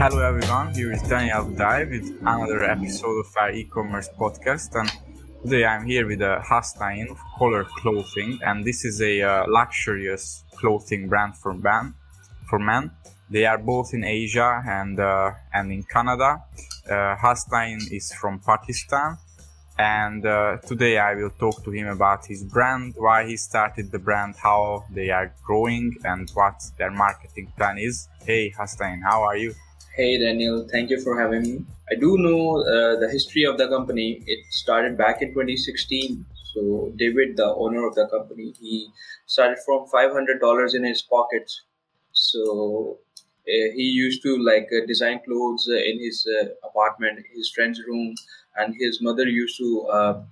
Hello everyone, here is Daniel Budai with another episode of our e-commerce podcast and today I'm here with uh, Hasnain of Kollar Clothing and this is a uh, luxurious clothing brand for men. For men. They are both in Asia and uh, and in Canada. Uh, Hasnain is from Pakistan and uh, today I will talk to him about his brand, why he started the brand, how they are growing, and what their marketing plan is. Hey, Hasnain, how are you? Hey, Daniel, thank you for having me. I do know uh, the history of the company. It started back in 2016. So, David, the owner of the company, he started from $500 in his pockets. So, uh, he used to like uh, design clothes in his uh, apartment, his friend's room, and his mother used to uh,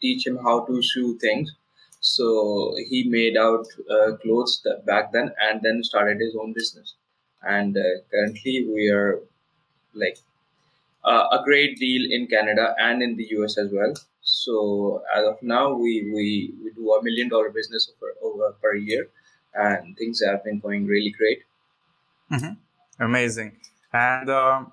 teach him how to sew things so he made out uh, clothes back then and then started his own business and uh, currently we are like uh, a great deal in canada and in the us as well so as of now we we, we do a million dollar business over, over per year and things have been going really great mm-hmm. amazing and um,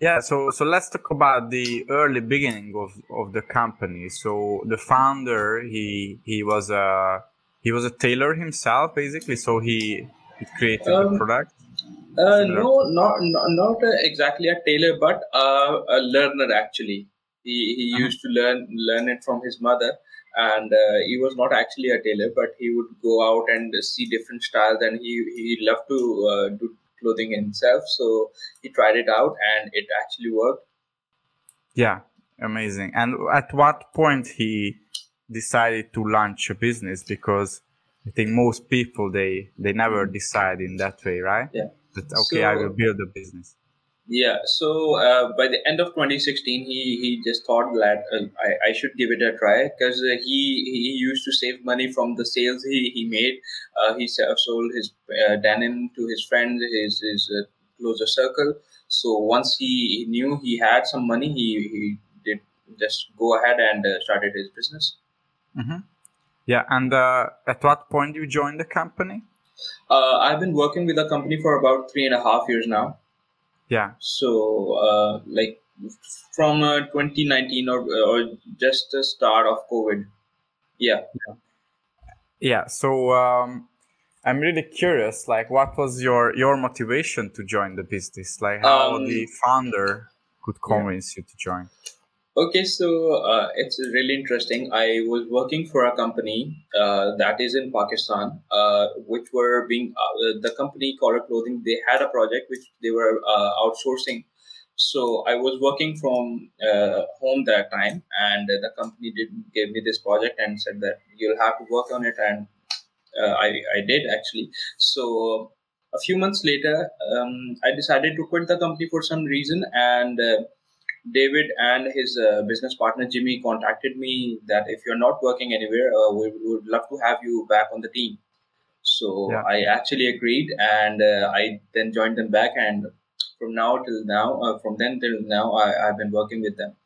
yeah, so so let's talk about the early beginning of, of the company. So the founder, he he was a he was a tailor himself, basically. So he created um, the product. Uh, no, not not, exactly a tailor, but uh, a learner actually. He he uh-huh. used to learn learn it from his mother, and uh, he was not actually a tailor, but he would go out and see different styles, and he he loved to uh, do clothing himself. So he tried it out and it actually worked. Yeah, amazing. And at what point he decided to launch a business? Because I think most people they they never decide in that way, right? Yeah. That okay, so, I will build a business. Yeah, so uh, by the end of 2016, he, he just thought that uh, I, I should give it a try because uh, he he used to save money from the sales he, he made. Uh, he sold his uh, denim to his friends, his, his uh, closer circle. So once he knew he had some money, he, he did just go ahead and started his business. Mm-hmm. Yeah, and at what point you joined the company? I've been working with the company for about three and a half years now. Yeah. So, uh, like from uh, 2019 or or just the start of COVID. Yeah. Yeah. yeah. So um, I'm really curious. Like, what was your your motivation to join the business? Like, how um, the founder could convince yeah. you to join? Okay, so uh, it's really interesting. I was working for a company uh, that is in Pakistan, uh, which were being uh, the company Kollar Clothing. They had a project which they were uh, outsourcing. So I was working from uh, home that time, and the company did give me this project and said that you'll have to work on it, and I I did actually. So a few months later, um, I decided to quit the company for some reason and David and his uh, business partner Jimmy contacted me that if you're not working anywhere, uh, we, would love to have you back on the team. So yeah. I actually agreed, and uh, I then joined them back. And from now till now, uh, from then till now, I, have been working with them.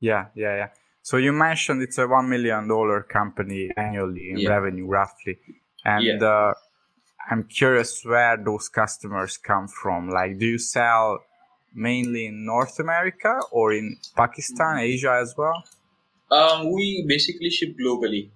Yeah, yeah, yeah. So you mentioned it's a one million dollar company annually in yeah. revenue, roughly, and. Yeah. Uh, I'm curious where those customers come from. Like, do you sell mainly in North America or in Pakistan, Asia as well? Um, we basically ship globally,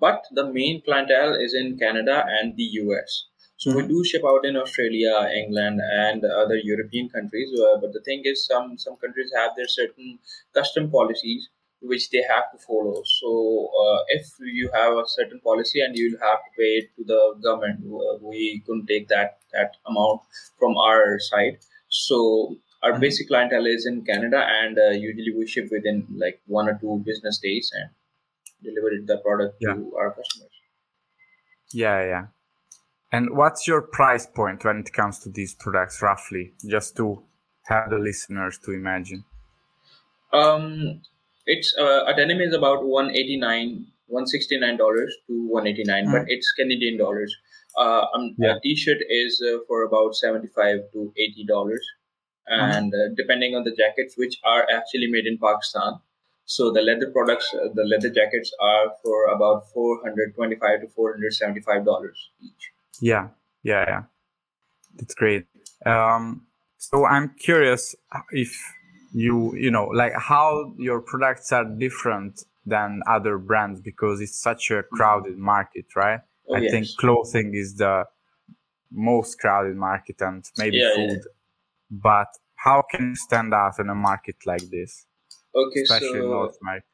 but the main clientele is in Canada and the US. So mm-hmm. we do ship out in Australia, England, and other European countries. Uh, but the thing is, some some countries have their certain custom policies which they have to follow. So uh, if you have a certain policy and you have to pay it to the government, uh, we couldn't take that that amount from our side. So our basic clientele is in Canada, and uh, usually we ship within like one or two business days and deliver the product yeah. to our customers. Yeah, yeah. And what's your price point when it comes to these products, roughly, just to have the listeners to imagine? Um, it's uh, a denim is about one eighty nine, one sixty nine dollars to one eighty nine, mm. but it's Canadian dollars. Uh, um, yeah. a t-shirt is uh, for about seventy five to eighty dollars and uh, depending on the jackets which are actually made in pakistan so the leather products uh, the leather jackets are for about 425 to 475 dollars each yeah yeah yeah that's great um, so I'm curious if you you know like how your products are different than other brands because it's such a crowded market, right? Oh, I yes. think clothing is the most crowded market and maybe yeah, food. Yeah. But how can you stand out in a market like this? Okay, especially so, North America.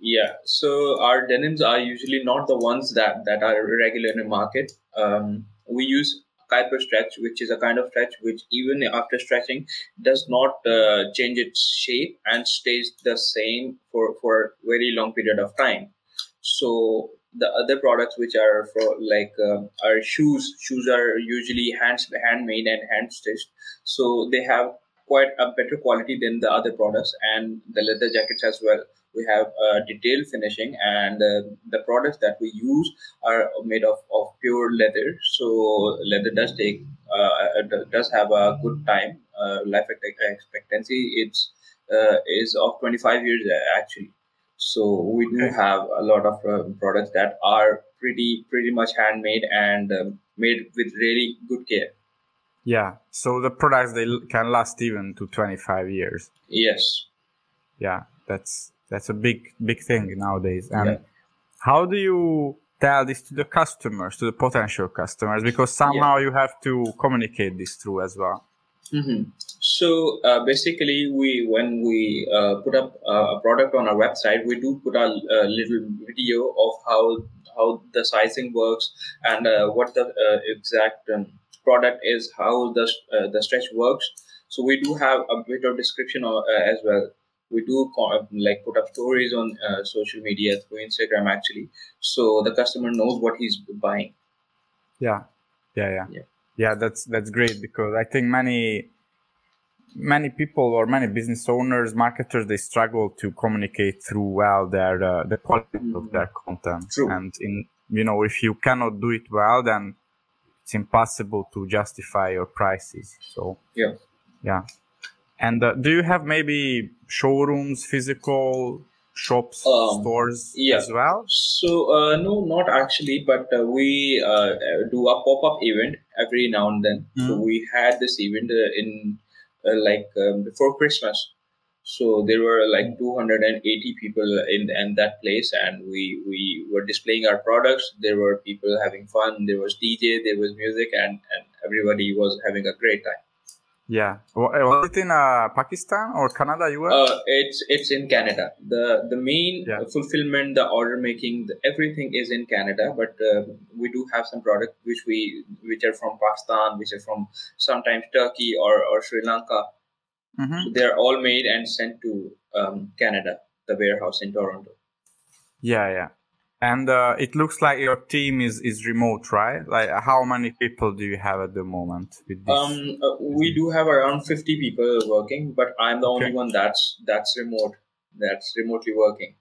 Yeah, so our denims are usually not the ones that that are regular in the market. Um, we use Kuiper stretch, which is a kind of stretch which even after stretching does not uh, change its shape and stays the same for for a very long period of time. So the other products which are for like uh, our shoes. Shoes are usually hands handmade and hand stitched. So they have quite a better quality than the other products. And the leather jackets as well. We have uh, detailed finishing and uh, the products that we use are made of, of pure leather. So leather does take uh, does have a good time uh, life expectancy. It's uh, is of 25 years uh, actually so we do have a lot of uh, products that are pretty pretty much handmade and um, made with really good care. Yeah. So the products they can last even to 25 years. Yes. Yeah, that's that's a big big thing nowadays. And yeah. how do you tell this to the customers, to the potential customers? Because somehow yeah. you have to communicate this through as well. Mm-hmm. So uh, basically, we when we uh, put up uh, a product on our website, we do put a, little video of how how the sizing works and uh, what the uh, exact um, product is, how the uh, the stretch works. So we do have a bit of description as well. We do like put up stories on social media through Instagram actually, so the customer knows what he's buying. Yeah, yeah, yeah. yeah yeah that's that's great because i think many many people or many business owners marketers they struggle to communicate through well their uh, the quality mm-hmm. of their content True. and in you know if you cannot do it well then it's impossible to justify your prices so yeah yeah and uh, do you have maybe showrooms physical shops, um, stores yeah. as well? So uh, no, not actually, but uh, we uh, do a pop up event every now and then. Mm. So hmm. we had this event uh, in uh, like um, before Christmas. So there were like 280 people in, in that place, and we we were displaying our products. There were people having fun. There was DJ, there was music, and and everybody was having a great time. Yeah, eh, was it in uh, Pakistan or Canada? You were? Uh, it's it's in Canada. the The main yeah. fulfillment, the order making, the, everything is in Canada. But uh, we do have some products which we which are from Pakistan, which are from sometimes Turkey or or Sri Lanka. Mm-hmm. So they're all made and sent to um, Canada, the warehouse in Toronto. Yeah, yeah. And uh, it looks like your team is, is remote, right? Like, how many people do you have at the moment? With this? Um, uh, we do have around fifty people working, but I'm the only okay. one that's that's remote, that's remotely working.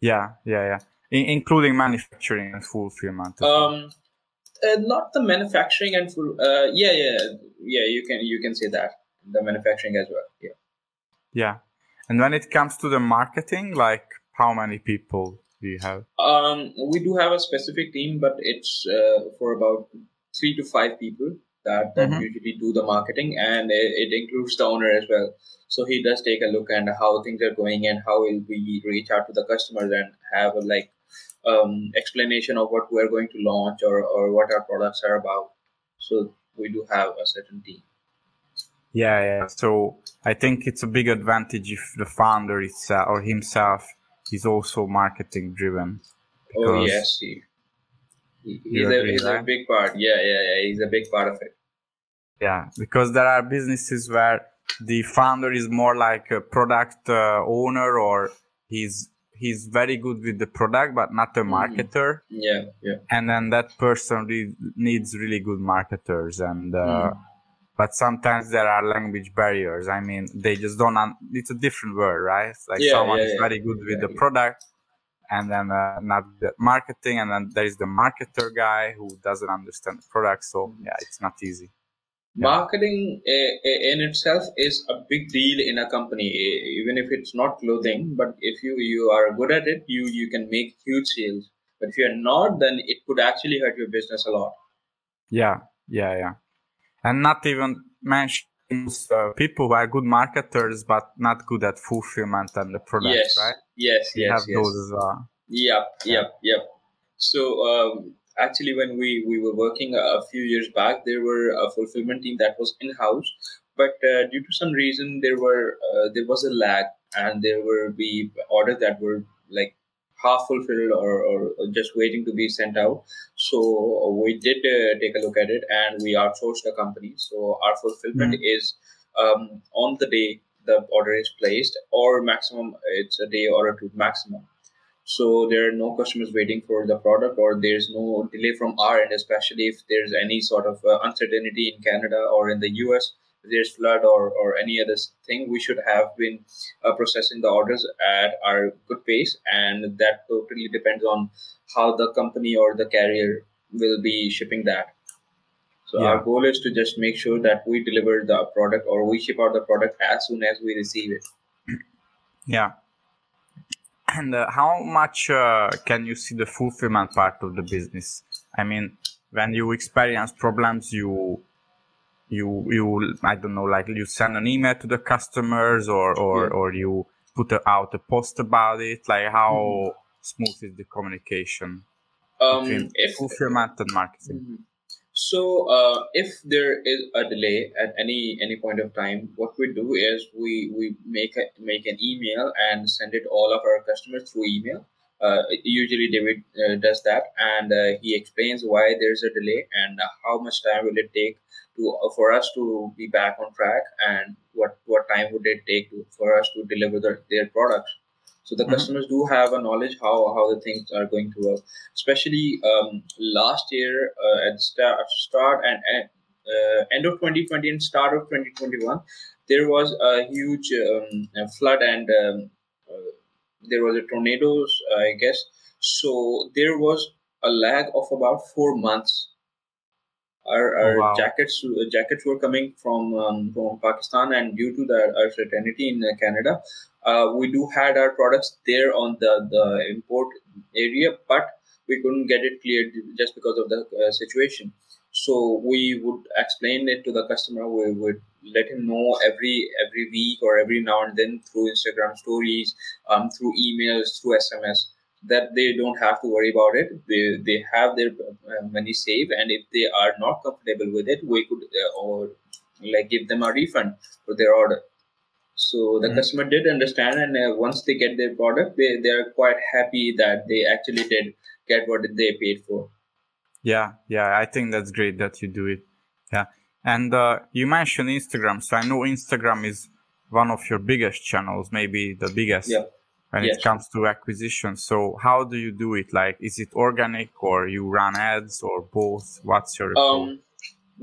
Yeah, yeah, yeah, In- including manufacturing and fulfillment. Um, uh, not the manufacturing and full. Uh, yeah, yeah, yeah. You can you can say that the manufacturing as well. Yeah. Yeah, and when it comes to the marketing, like how many people do you have? Um, we do have a specific team, but it's uh, for about three to five people that, that mm-hmm. usually do the marketing, and it, it, includes the owner as well. So he does take a look and how things are going and how will we reach out to the customers and have a like um, explanation of what we're going to launch or, or what our products are about. So we do have a certain team. Yeah, yeah. So I think it's a big advantage if the founder itself or himself he's also marketing driven. Oh yes, he, he he's, a, he's a big part. Yeah, yeah, yeah. He's a big part of it. Yeah, because there are businesses where the founder is more like a product uh, owner or he's he's very good with the product but not a mm-hmm. marketer. Mm. Yeah, yeah. And then that person re- needs really good marketers and. Uh, mm but sometimes there are language barriers. I mean, they just don't. Un- it's a different word, right? Like yeah, someone yeah, is yeah. very good with the product, and then uh, not the marketing, and then there is the marketer guy who doesn't understand the product. So yeah, it's not easy. Marketing eh, eh, in itself is a big deal in a company, eh, even if it's not clothing. But if you you are good at it, you you can make huge sales. But if you're not, then it could actually hurt your business a lot. Yeah, yeah, yeah and not even mention uh, people who are good marketers but not good at fulfillment and the product, yes. right? Yes, You yes, have yes. those as well. Yep, yep, yep. So um, actually, when we we were working a, a few years back, there were a fulfillment team that was in house, but uh, due to some reason, there were uh, there was a lag, and there were be orders that were like half fulfilled or, or just waiting to be sent out. So we did uh, take a look at it, and we outsourced the company. So our fulfillment is um, on the day the order is placed, or maximum it's a day or two maximum so there are no customers waiting for the product or there's no delay from our end especially if there's any sort of uh, uncertainty in canada or in the us there's flood or, or any other thing we should have been uh, processing the orders at our good pace and that totally depends on how the company or the carrier will be shipping that so Yeah. our goal is to just make sure that we deliver the product or we ship out the product as soon as we receive it Yeah. And uh, how much uh, can you see the fulfillment part of the business? I mean, when you experience problems, you you you I don't know, like you send an email to the customers or or Yeah. or you put out a post about it. Like how smooth is the communication um, between if fulfillment and marketing? Mhm. So, uh, if there is a delay at any any point of time, what we do is we we make a, make an email and send it all of our customers through email. Uh, usually, David uh, does that, and uh, he explains why there's a delay and how much time will it take to uh, for us to be back on track, and what what time would it take to, for us to deliver the, their products. So the Mhm. customers do have a knowledge how how the things are going to work especially um, last year uh, at the start, start and uh, end of 2020 and start of 2021 there was a huge um, flood and um, uh, there was a tornadoes i guess so there was a lag of about four months our, Oh, our wow. jackets uh, jackets were coming from um, from Pakistan, and due to the uncertainty in uh, Canada, uh, we do had our products there on the the import area, but we couldn't get it cleared just because of the uh, situation. So we would explain it to the customer. We would let him know every every week or every now and then through Instagram stories, um, through emails, through SMS that they don't have to worry about it. They they have their uh, money saved, and if they are not comfortable with it, we could uh, or like give them a refund for their order. So the Mhm. customer did understand, and uh, once they get their product, they they are quite happy that they actually did get what they paid for. Yeah, yeah, I think that's great that you do it. Yeah. And uh, you mentioned Instagram. So I know Instagram is one of your biggest channels, maybe the biggest Yeah. when Yes. it comes to acquisition. So how do you do it? Like, is it organic or you run ads or both? What's your? Um,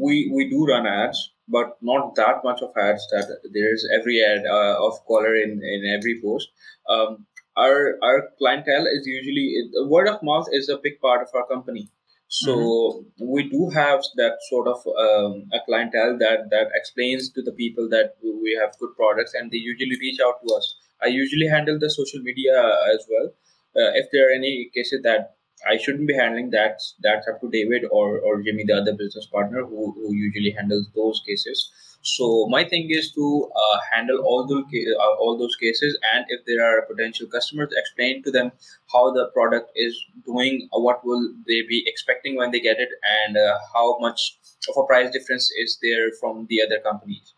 we we do run ads, but not that much of ads that there's every ad uh, of Kollar in in every post. Um, our our clientele is usually word of mouth is a big part of our company. So we do have that sort of um, a clientele that that explains to the people that we have good products, and they usually reach out to us. I usually handle the social media as well. Uh, if there are any cases that I shouldn't be handling that. That's up to David or, or Jimmy, the other business partner, who, who usually handles those cases. So my thing is to uh, handle all those uh, all those cases, and if there are potential customers, explain to them how the product is doing, uh, what will they be expecting when they get it, and uh, how much of a price difference is there from the other companies.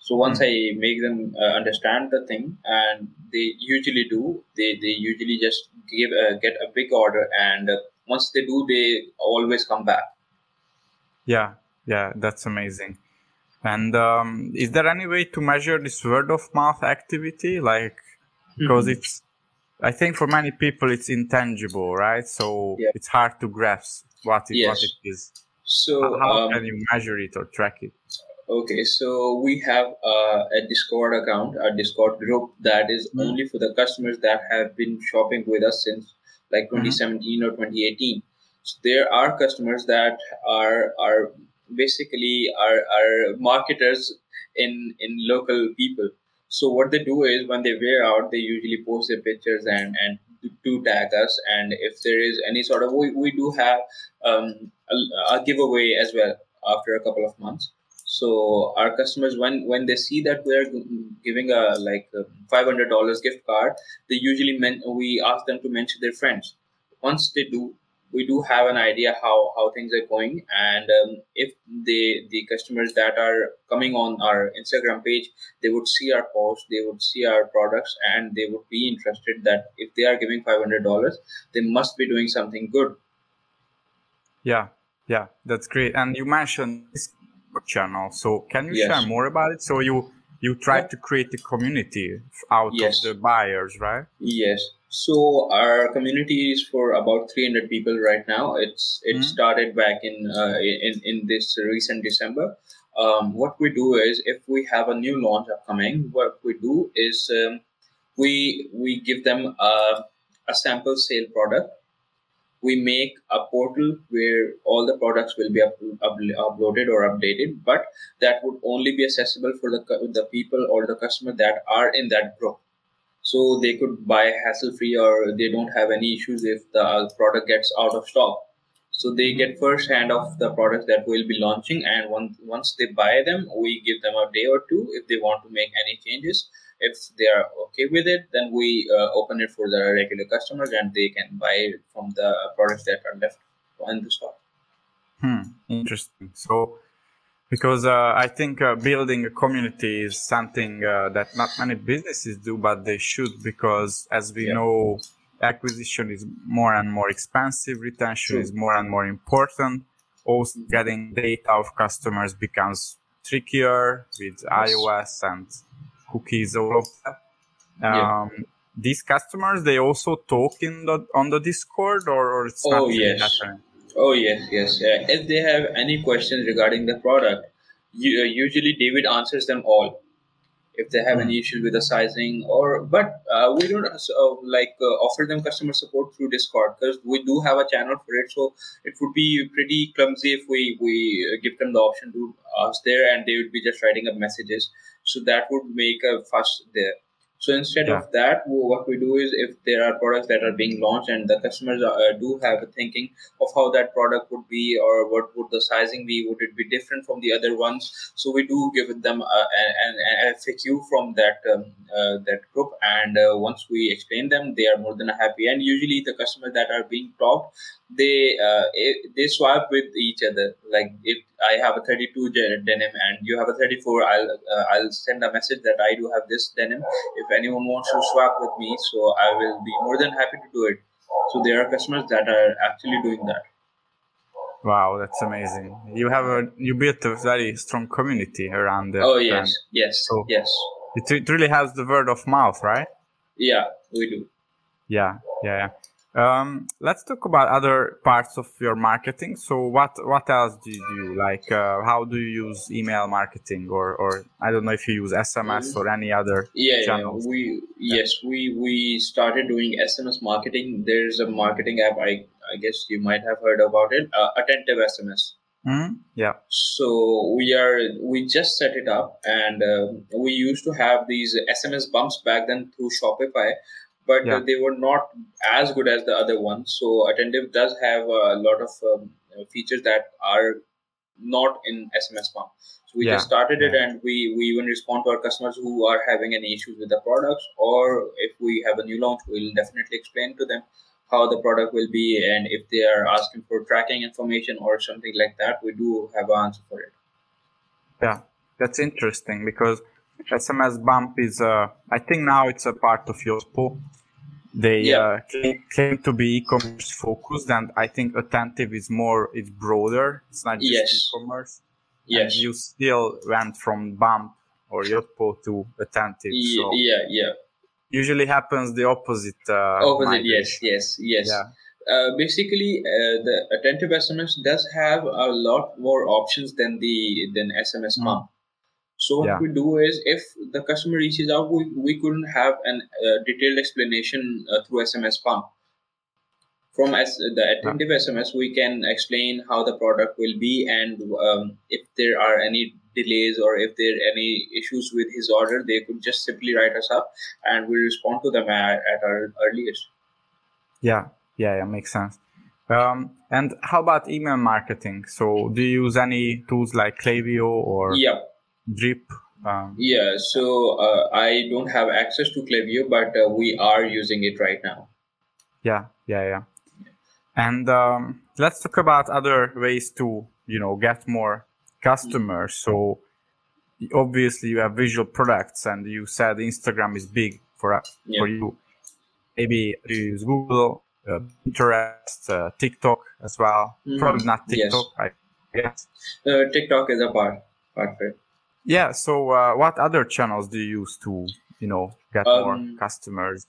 So once I make them uh, understand the thing, and they usually do, they, they usually just give uh, get a big order, and uh, once they do, they always come back. Yeah, yeah, that's amazing. And um, is there any way to measure this word of mouth activity? Like, because Mhm. it's, I think for many people it's intangible, right? So Yeah. it's hard to grasp what it, what it is. So How um, can you measure it or track it? Okay, so we have uh, a Discord account, a Discord group that is Mhm. only for the customers that have been shopping with us since like 2017 or 2018. So there are customers that are are basically are, are marketers in in local people. So what they do is when they wear out, they usually post their pictures and and do- tag us. And if there is any sort of we, we do have um, a, a giveaway as well after a couple of months. So our customers, when when they see that we're giving a like a five hundred dollars gift card, they usually men- we ask them to mention their friends. Once they do, we do have an idea how how things are going, and um, if the the customers that are coming on our Instagram page, they would see our post, they would see our products, and they would be interested that if they are giving five hundred dollars, they must be doing something good. Yeah, yeah, that's great. And you mentioned this channel. So can you Yes. share more about it? So you you try to create a community out Yes. of the buyers, right? Yes. So our community is for about 300 people right now. It's it Mhm. started back in uh, in in this recent December. Um, what we do is if we have a new launch upcoming, what we do is um, we we give them a, a sample sale product. We make a portal where all the products will be up, up, uploaded or updated, but that would only be accessible for the the people or the customer that are in that group so they could buy hassle free or they don't have any issues if the product gets out of stock. So they get first hand of the products that we'll be launching and once once they buy them we give them a day or two if they want to make any changes. If they are okay with it then we uh, open it for the regular customers and they can buy it from the products that are left in the stock. Hmm, interesting. So, because uh, I think uh, building a community is something uh, that not many businesses do, but they should, because as we Yeah. know, acquisition is more and more expensive, retention True. is more and more important. Also, getting data of customers becomes trickier with iOS and cookies, all of that. Yeah. Um, These customers, they also talk in the on the Discord, or, or it's Oh, not yes. happening? Oh yes, yes. Yeah. If they have any questions regarding the product, you, uh, usually David answers them all. If they have any issues with the sizing, or but uh, we don't uh, like uh, offer them customer support through Discord because we do have a channel for it. So it would be pretty clumsy if we we uh, give them the option to us there and they would be just writing up messages. So that would make a fuss there. So instead Yeah. of that, what we do is if there are products that are being launched and the customers uh, do have a thinking of how that product would be or what would the sizing be, would it be different from the other ones? So we do give them an, an FAQ from that um, uh, that group, and uh, once we explain them, they are more than happy. And usually the customers that are being talked, they uh, they swap with each other. Like if I have a 32 denim and you have a 34, I'll uh, I'll send a message that I do have this denim. If anyone wants to swap with me, so I will be more than happy to do it. So there are customers that are actually doing that. Wow, that's amazing. You have a you built a very strong community around the Oh brand. yes, yes, So- yes. It, it really has the word of mouth, right? Yeah, we do. Yeah, yeah, yeah. Um, let's talk about other parts of your marketing. So, what what else do you do? Like, uh, how do you use email marketing, or or I don't know if you use SMS or any other Yeah, yeah. channels? We yes, we we started doing SMS marketing. There's a marketing app. I I guess you might have heard about it. Uh, Attentive SMS. Hmm? Yeah, So we are we just set it up, and um, we used to have these SMS bumps back then through Shopify, but Yeah. uh, they were not as good as the other ones. So Attentive does have a lot of um, features that are not in SMS bump. So we Yeah, just started it, yeah. and we we even respond to our customers who are having any issues with the products, or if we have a new launch, we'll definitely explain to them how the product will be and if they are asking for tracking information or something like that we do have an answer for it yeah. That's interesting because SMS Bump is, uh, I think now it's a part of Yotpo. They Yeah. uh, came, came to be e-commerce focused, and I think Attentive is more, it's broader. It's not just Yes. e-commerce. And yes you still went from Bump or Yotpo to Attentive. Ye- So yeah yeah usually happens the opposite. Uh, opposite yes yes yes Yeah. uh, basically uh, the attentive sms does have a lot more options than the than sms Mm. pump so what Yeah. we do is if the customer reaches out we, we couldn't have an uh, detailed explanation uh, through sms bump from S- the attentive sms we can explain how the product will be and um, if there are any delays or if there are any issues with his order they could just simply write us up and we'll respond to them at, at our earliest Yeah, yeah, yeah, makes sense. Um, and how about email marketing? So do you use any tools like Klaviyo or yeah. Drip? Um, yeah, so uh, I don't have access to Klaviyo, but uh, we are using it right now. Yeah, yeah, yeah. And um, let's talk about other ways to, you know, get more customers. So obviously you have visual products, and you said Instagram is big for yeah. for you. Maybe you use Google, uh, Pinterest, uh, TikTok as well. Mm-hmm. Probably not TikTok, yes. I guess. Uh, TikTok is a part part of it. Yeah. So, uh, what other channels do you use to, you know, get um, more customers?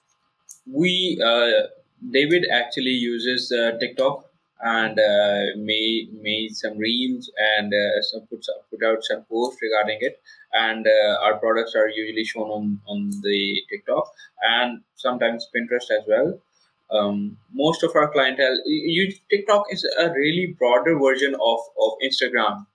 We uh, David actually uses uh, TikTok and uh, made made some reels and uh, some put put out some posts regarding it. And uh, our products are usually shown on on the TikTok and sometimes Pinterest as well. Um, most of our clientele, you, TikTok is a really broader version of of Instagram.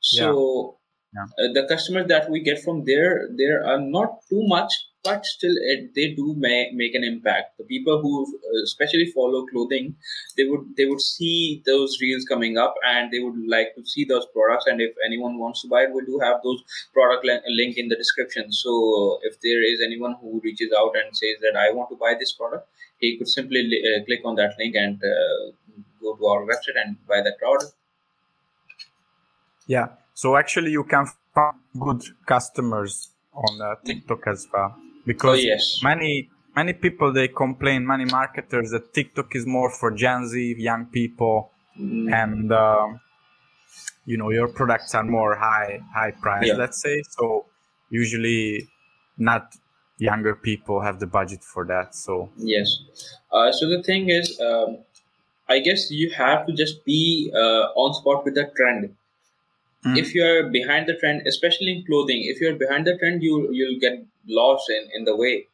So yeah. Uh, the customers that we get from there, there are not too much but still it, they do may, make an impact. The people who uh, especially follow clothing they would they would see those reels coming up and they would like to see those products. And if anyone wants to buy it we do have those product link in the description. So if there is anyone who reaches out and says that i want to buy this product he could simply uh, click on that link and uh, go to our website and buy that product. Yeah so actually you can find good customers on uh, tiktok as well because oh, yes. many many people they complain many marketers that tiktok is more for gen z young people mm. and um, you know your products are more high high price yeah. let's say so usually not younger people have the budget for that so yes uh, so the thing is um, i guess you have to just be uh, on spot with the trend Mm. If you're behind the trend, especially in clothing, if you're behind the trend, you you'll get lost in, in the way.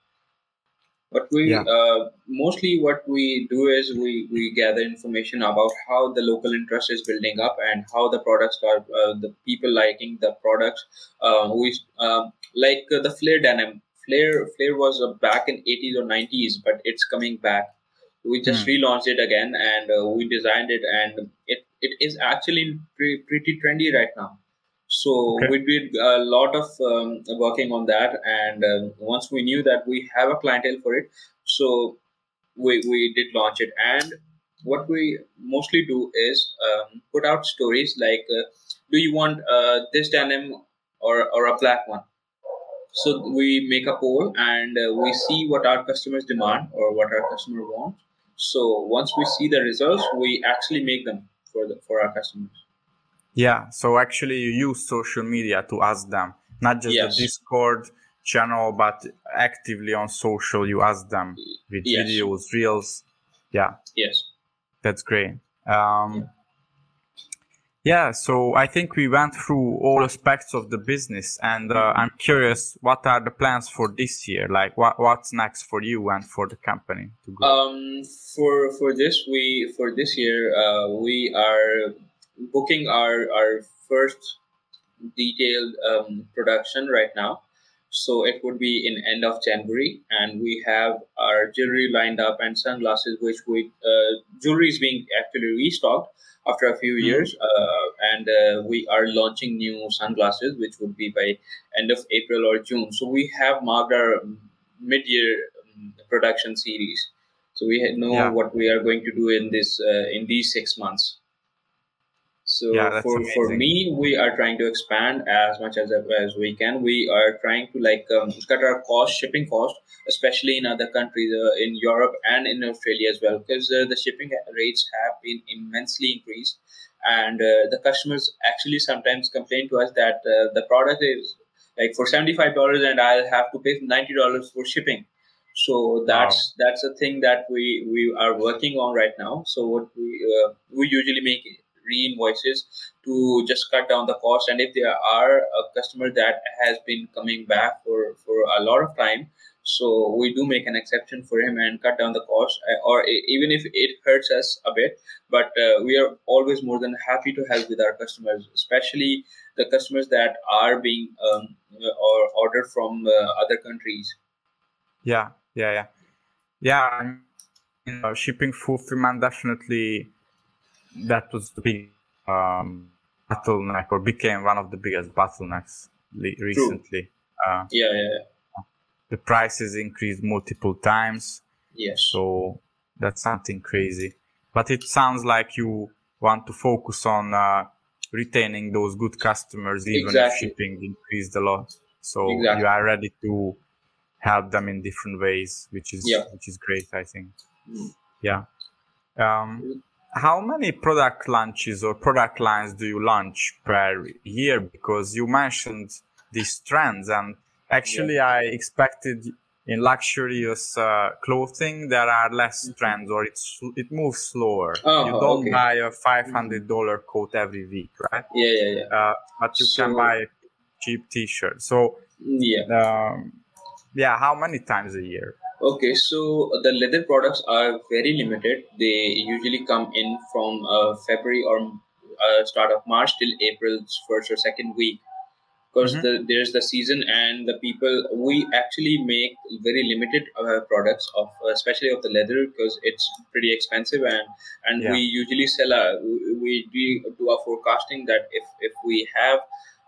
But we yeah. uh, mostly what we do is we, we gather information about how the local interest is building up and how the products are uh, the people liking the products. Uh, we um, like the flare denim. Flare flare was uh, back in 80s or 90s, but it's coming back. We just mm. relaunched it again and uh, we designed it, and it it is actually pre- pretty trendy right now. So okay. we did a lot of um, working on that, and um, once we knew that we have a clientele for it, so we we did launch it. And what we mostly do is um, put out stories like, uh, "Do you want uh, this denim or or a black one?" So we make a poll and uh, we see what our customers demand or what our customer wants. So once we see the results, we actually make them for the, for our customers. Yeah, so actually you use social media to ask them, not just yes. the Discord channel, but actively on social you ask them with yes. videos, reels. Yeah. Yes. That's great. Um, yeah, so I think we went through all aspects of the business, and uh, I'm curious, what are the plans for this year? Like, what what's next for you and for the company? Um, for for this we for this year, uh, we are booking our our first detailed um, production right now. So it would be in end of January, and we have our jewelry lined up and sunglasses, which we uh, jewelry is being actually restocked after a few mm-hmm. years, uh, and uh, we are launching new sunglasses, which would be by end of April or June. So we have marked our mid-year um, production series. So we know yeah. what we are going to do in this uh, in these six months. So yeah, for, for me, we are trying to expand as much as as we can. We are trying to like um, cut our cost, shipping cost, especially in other countries, uh, in Europe and in Australia as well, because uh, the shipping rates have been immensely increased, and uh, the customers actually sometimes complain to us that uh, the product is like for seventy five dollars, and I'll have to pay ninety dollars for shipping. So that's wow. that's a thing that we we are working on right now. So what we uh, we usually make re-invoices to just cut down the cost. And if there are a customer that has been coming back for for a lot of time so we do make an exception for him and cut down the cost. Uh, or even if it hurts us a bit but uh, we are always more than happy to help with our customers especially the customers that are being um, or ordered from uh, other countries. Yeah yeah yeah. Yeah you know, shipping fulfillment definitely that was the big um, bottleneck or became one of the biggest bottlenecks recently. Uh, yeah, yeah, yeah. The prices increased multiple times. Yes. So that's something crazy. But it sounds like you want to focus on uh, retaining those good customers even exactly. if shipping increased a lot. So exactly. you are ready to help them in different ways, which is yeah. which is great, I think. Mm. Yeah. Um, how many product launches or product lines do you launch per year? Because you mentioned these trends, and actually, yeah. I expected in luxurious uh, clothing there are less mm-hmm. trends or it's it moves slower. Oh, you don't okay. buy a five hundred dollar coat every week, right? Yeah, yeah, yeah. Uh, but you so, can buy cheap T-shirt. So yeah, um, yeah. How many times a year? Okay, so the leather products are very limited. They usually come in from uh, February or uh, start of March till April's first or second week because mm-hmm. the, there's the season and the people we actually make very limited uh, products of especially of the leather because it's pretty expensive and and yeah. we usually sell a, we do, do our forecasting that if if we have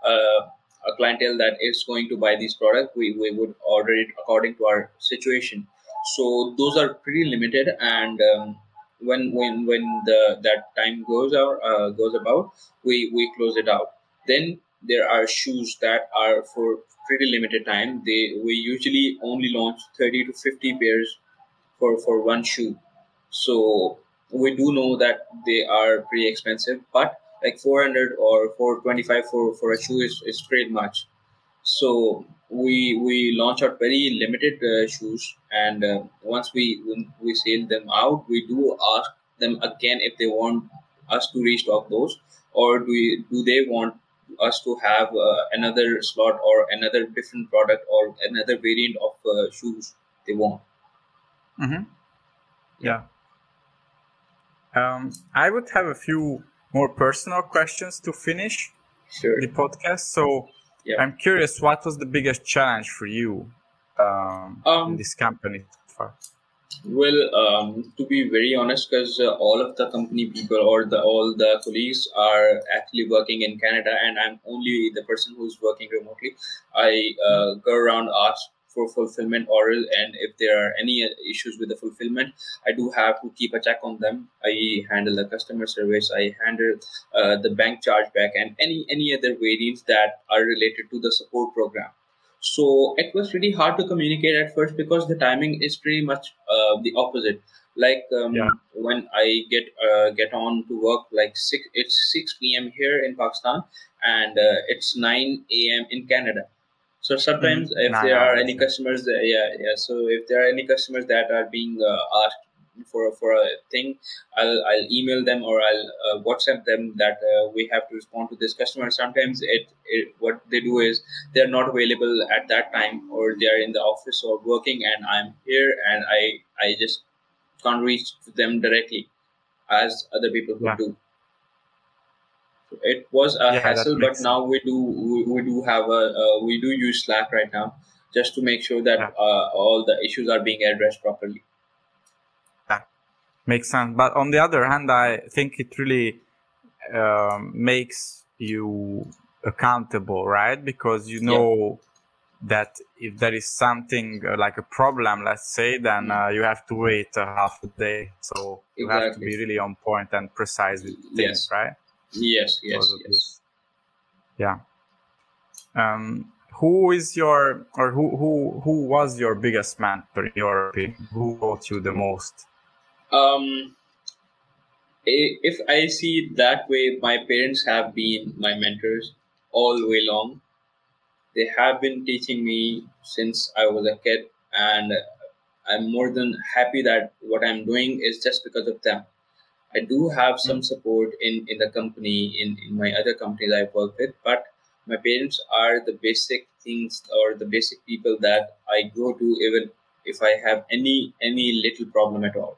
uh, a clientele that is going to buy these products, we, we would order it according to our situation. So those are pretty limited, and um, when when when the that time goes out uh, goes about, we we close it out. Then there are shoes that are for pretty limited time. They we usually only launch thirty to fifty pairs for for one shoe. So we do know that they are pretty expensive, but like 400 or 425 for, for a shoe is, is pretty much. So we we launch out very limited uh, shoes and uh, once we we sell them out we do ask them again if they want us to restock those or do we, do they want us to have uh, another slot or another different product or another variant of uh, shoes they want. Mm-hmm. yeah. Um, i would have a few more personal questions to finish sure. the podcast. So yeah. I'm curious, what was the biggest challenge for you um, um, in this company? Well, um, to be very honest, because uh, all of the company people or the all the colleagues are actually working in Canada, and I'm only the person who's working remotely. I uh, go around ask for fulfillment orders and if there are any issues with the fulfillment i do have to keep a check on them. I handle the customer service i handle uh, the bank chargeback and any any other variants that are related to the support program. So it was really hard to communicate at first because the timing is pretty much uh, the opposite. Like um, yeah. when i get uh, get on to work like six it's 6 p.m here in pakistan and uh, it's 9 a.m in canada so sometimes mm-hmm. if nah, there are any customers, that, yeah, yeah. So if there are any customers that are being uh, asked for for a thing, I'll I'll email them or I'll uh, WhatsApp them that uh, we have to respond to this customer. Sometimes it, it what they do is they're not available at that time or they are in the office or working, and I'm here and I I just can't reach them directly as other people could yeah. do it was a yeah, hassle but now we do we, we do have a uh, we do use slack right now just to make sure that yeah. uh, all the issues are being addressed properly yeah makes sense but on the other hand i think it really um, makes you accountable right because you know yeah. that if there is something uh, like a problem let's say then mm-hmm. uh, you have to wait half a day so you exactly. have to be really on point and precise with things yes. right Yes, yes, yes. Yeah. Um, who is your or who who who was your biggest mentor in your opinion? Who taught you the most? Um, if I see that way, my parents have been my mentors all the way long. They have been teaching me since I was a kid, and I'm more than happy that what I'm doing is just because of them. I do have some support in, in the company, in, in my other companies I work with, but my parents are the basic things or the basic people that I go to even if I have any any little problem at all.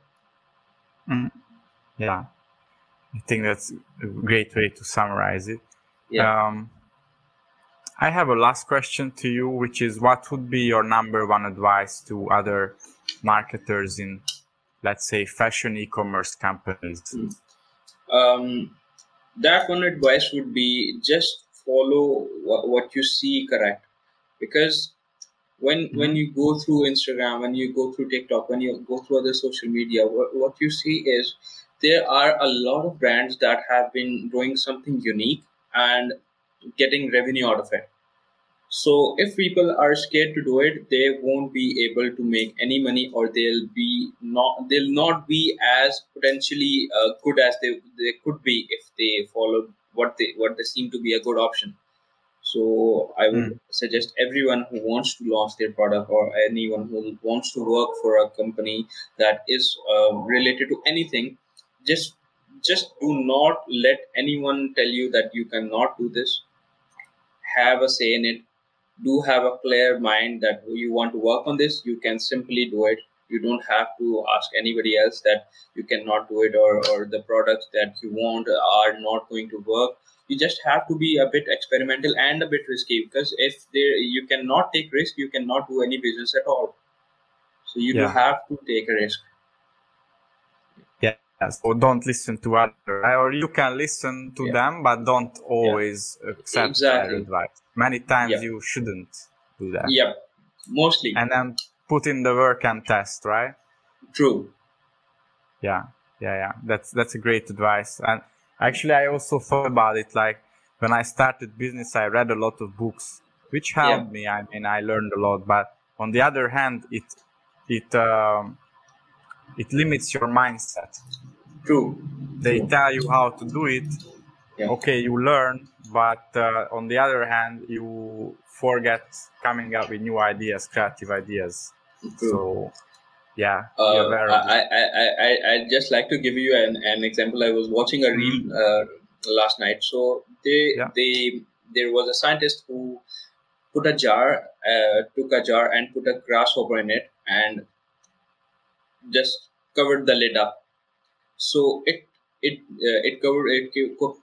Mm. Yeah, I think that's a great way to summarize it. Yeah. Um, I have a last question to you, which is what would be your number one advice to other marketers in let's say fashion e-commerce companies mm. Um, that one advice would be just follow what, what you see correct because when mm-hmm. when you go through instagram when you go through tiktok when you go through other social media what, what you see is there are a lot of brands that have been doing something unique and getting revenue out of it so if people are scared to do it they won't be able to make any money or they'll be not they'll not be as potentially uh, good as they, they could be if they follow what they what they seem to be a good option so I would mm. suggest everyone who wants to launch their product or anyone who wants to work for a company that is uh, related to anything, just just do not let anyone tell you that you cannot do this. Have a say in it. Do have a clear mind that oh, you want to work on this. You can simply do it. You don't have to ask anybody else that you cannot do it or, or the products that you want are not going to work you just have to be a bit experimental and a bit risky because if there you cannot take risk you cannot do any business at all so you yeah. have to take a risk so don't listen to others or you can listen to yeah. them but don't always yeah. accept exactly. their advice many times yeah. you shouldn't do that yep mostly and then put in the work and test right true yeah yeah yeah that's that's a great advice and Actually, I also thought about it. Like when I started business, I read a lot of books, which helped me. I mean, I learned a lot. But on the other hand, it it um, it limits your mindset. True. They True. tell you how to do it. Yeah. Okay, you learn, but uh, on the other hand, you forget coming up with new ideas, creative ideas. True. So yeah, uh, I, I, I, I just like to give you an, an example. I was watching a reel mm-hmm. uh, last night. So they yeah. they there was a scientist who put a jar, uh, took a jar and put a grasshopper in it and just covered the lid up. So it it uh, it covered it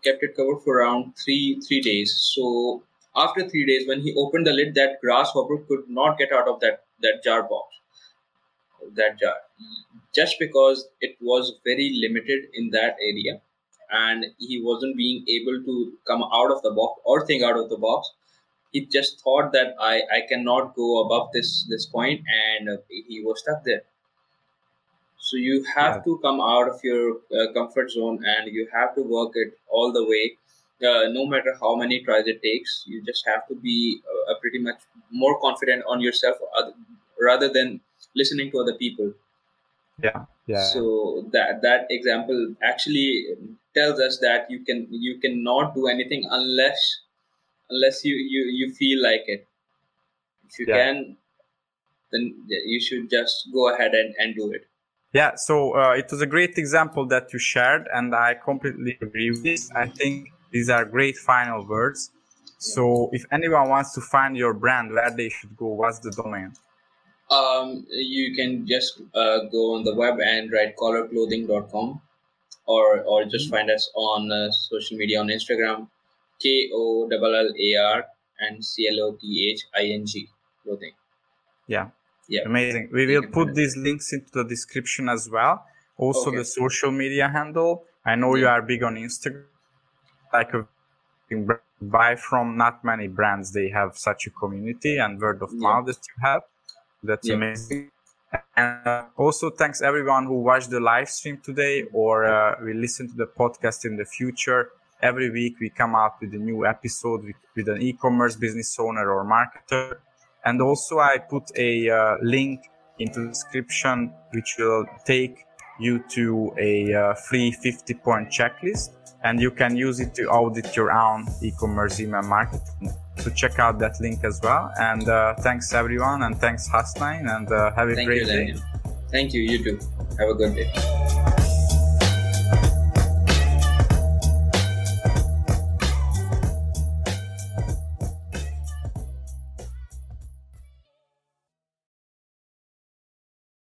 kept it covered for around three three days. So after three days, when he opened the lid, that grasshopper could not get out of that that jar box that jar just because it was very limited in that area and he wasn't being able to come out of the box or think out of the box he just thought that i i cannot go above this this point and he was stuck there so you have yeah. to come out of your uh, comfort zone and you have to work it all the way. Uh, no matter how many tries it takes you just have to be uh, pretty much more confident on yourself rather than listening to other people. Yeah yeah so that that example actually tells us that you can you cannot do anything unless unless you you, you feel like it. If you yeah. can then you should just go ahead and, and do it yeah so uh, it was a great example that you shared and i completely agree with this i think these are great final words so if anyone wants to find your brand where they should go what's the domain um, you can just uh, go on the web and write kollarclothing.com or or just mm-hmm. find us on uh, social media on Instagram K O L L A R and C L O T H I N G clothing. Yeah. Yeah. Amazing. We will put these links into the description as well. Also okay. the social media handle. I know yeah. you are big on Instagram. Like a buy from not many brands they have such a community and word of yeah. mouth that you have that's amazing. And uh, also, thanks everyone who watched the live stream today or uh, will listen to the podcast in the future. Every week we come out with a new episode with, with an e-commerce business owner or marketer. And also, I put a uh, link into the description which will take you to a uh, free 50 point checklist and you can use it to audit your own e-commerce email marketing. So check out that link as well. And uh, thanks everyone, and thanks Hasnain, and uh, have a Thank great you, day. Thank you. You too. Have a good day.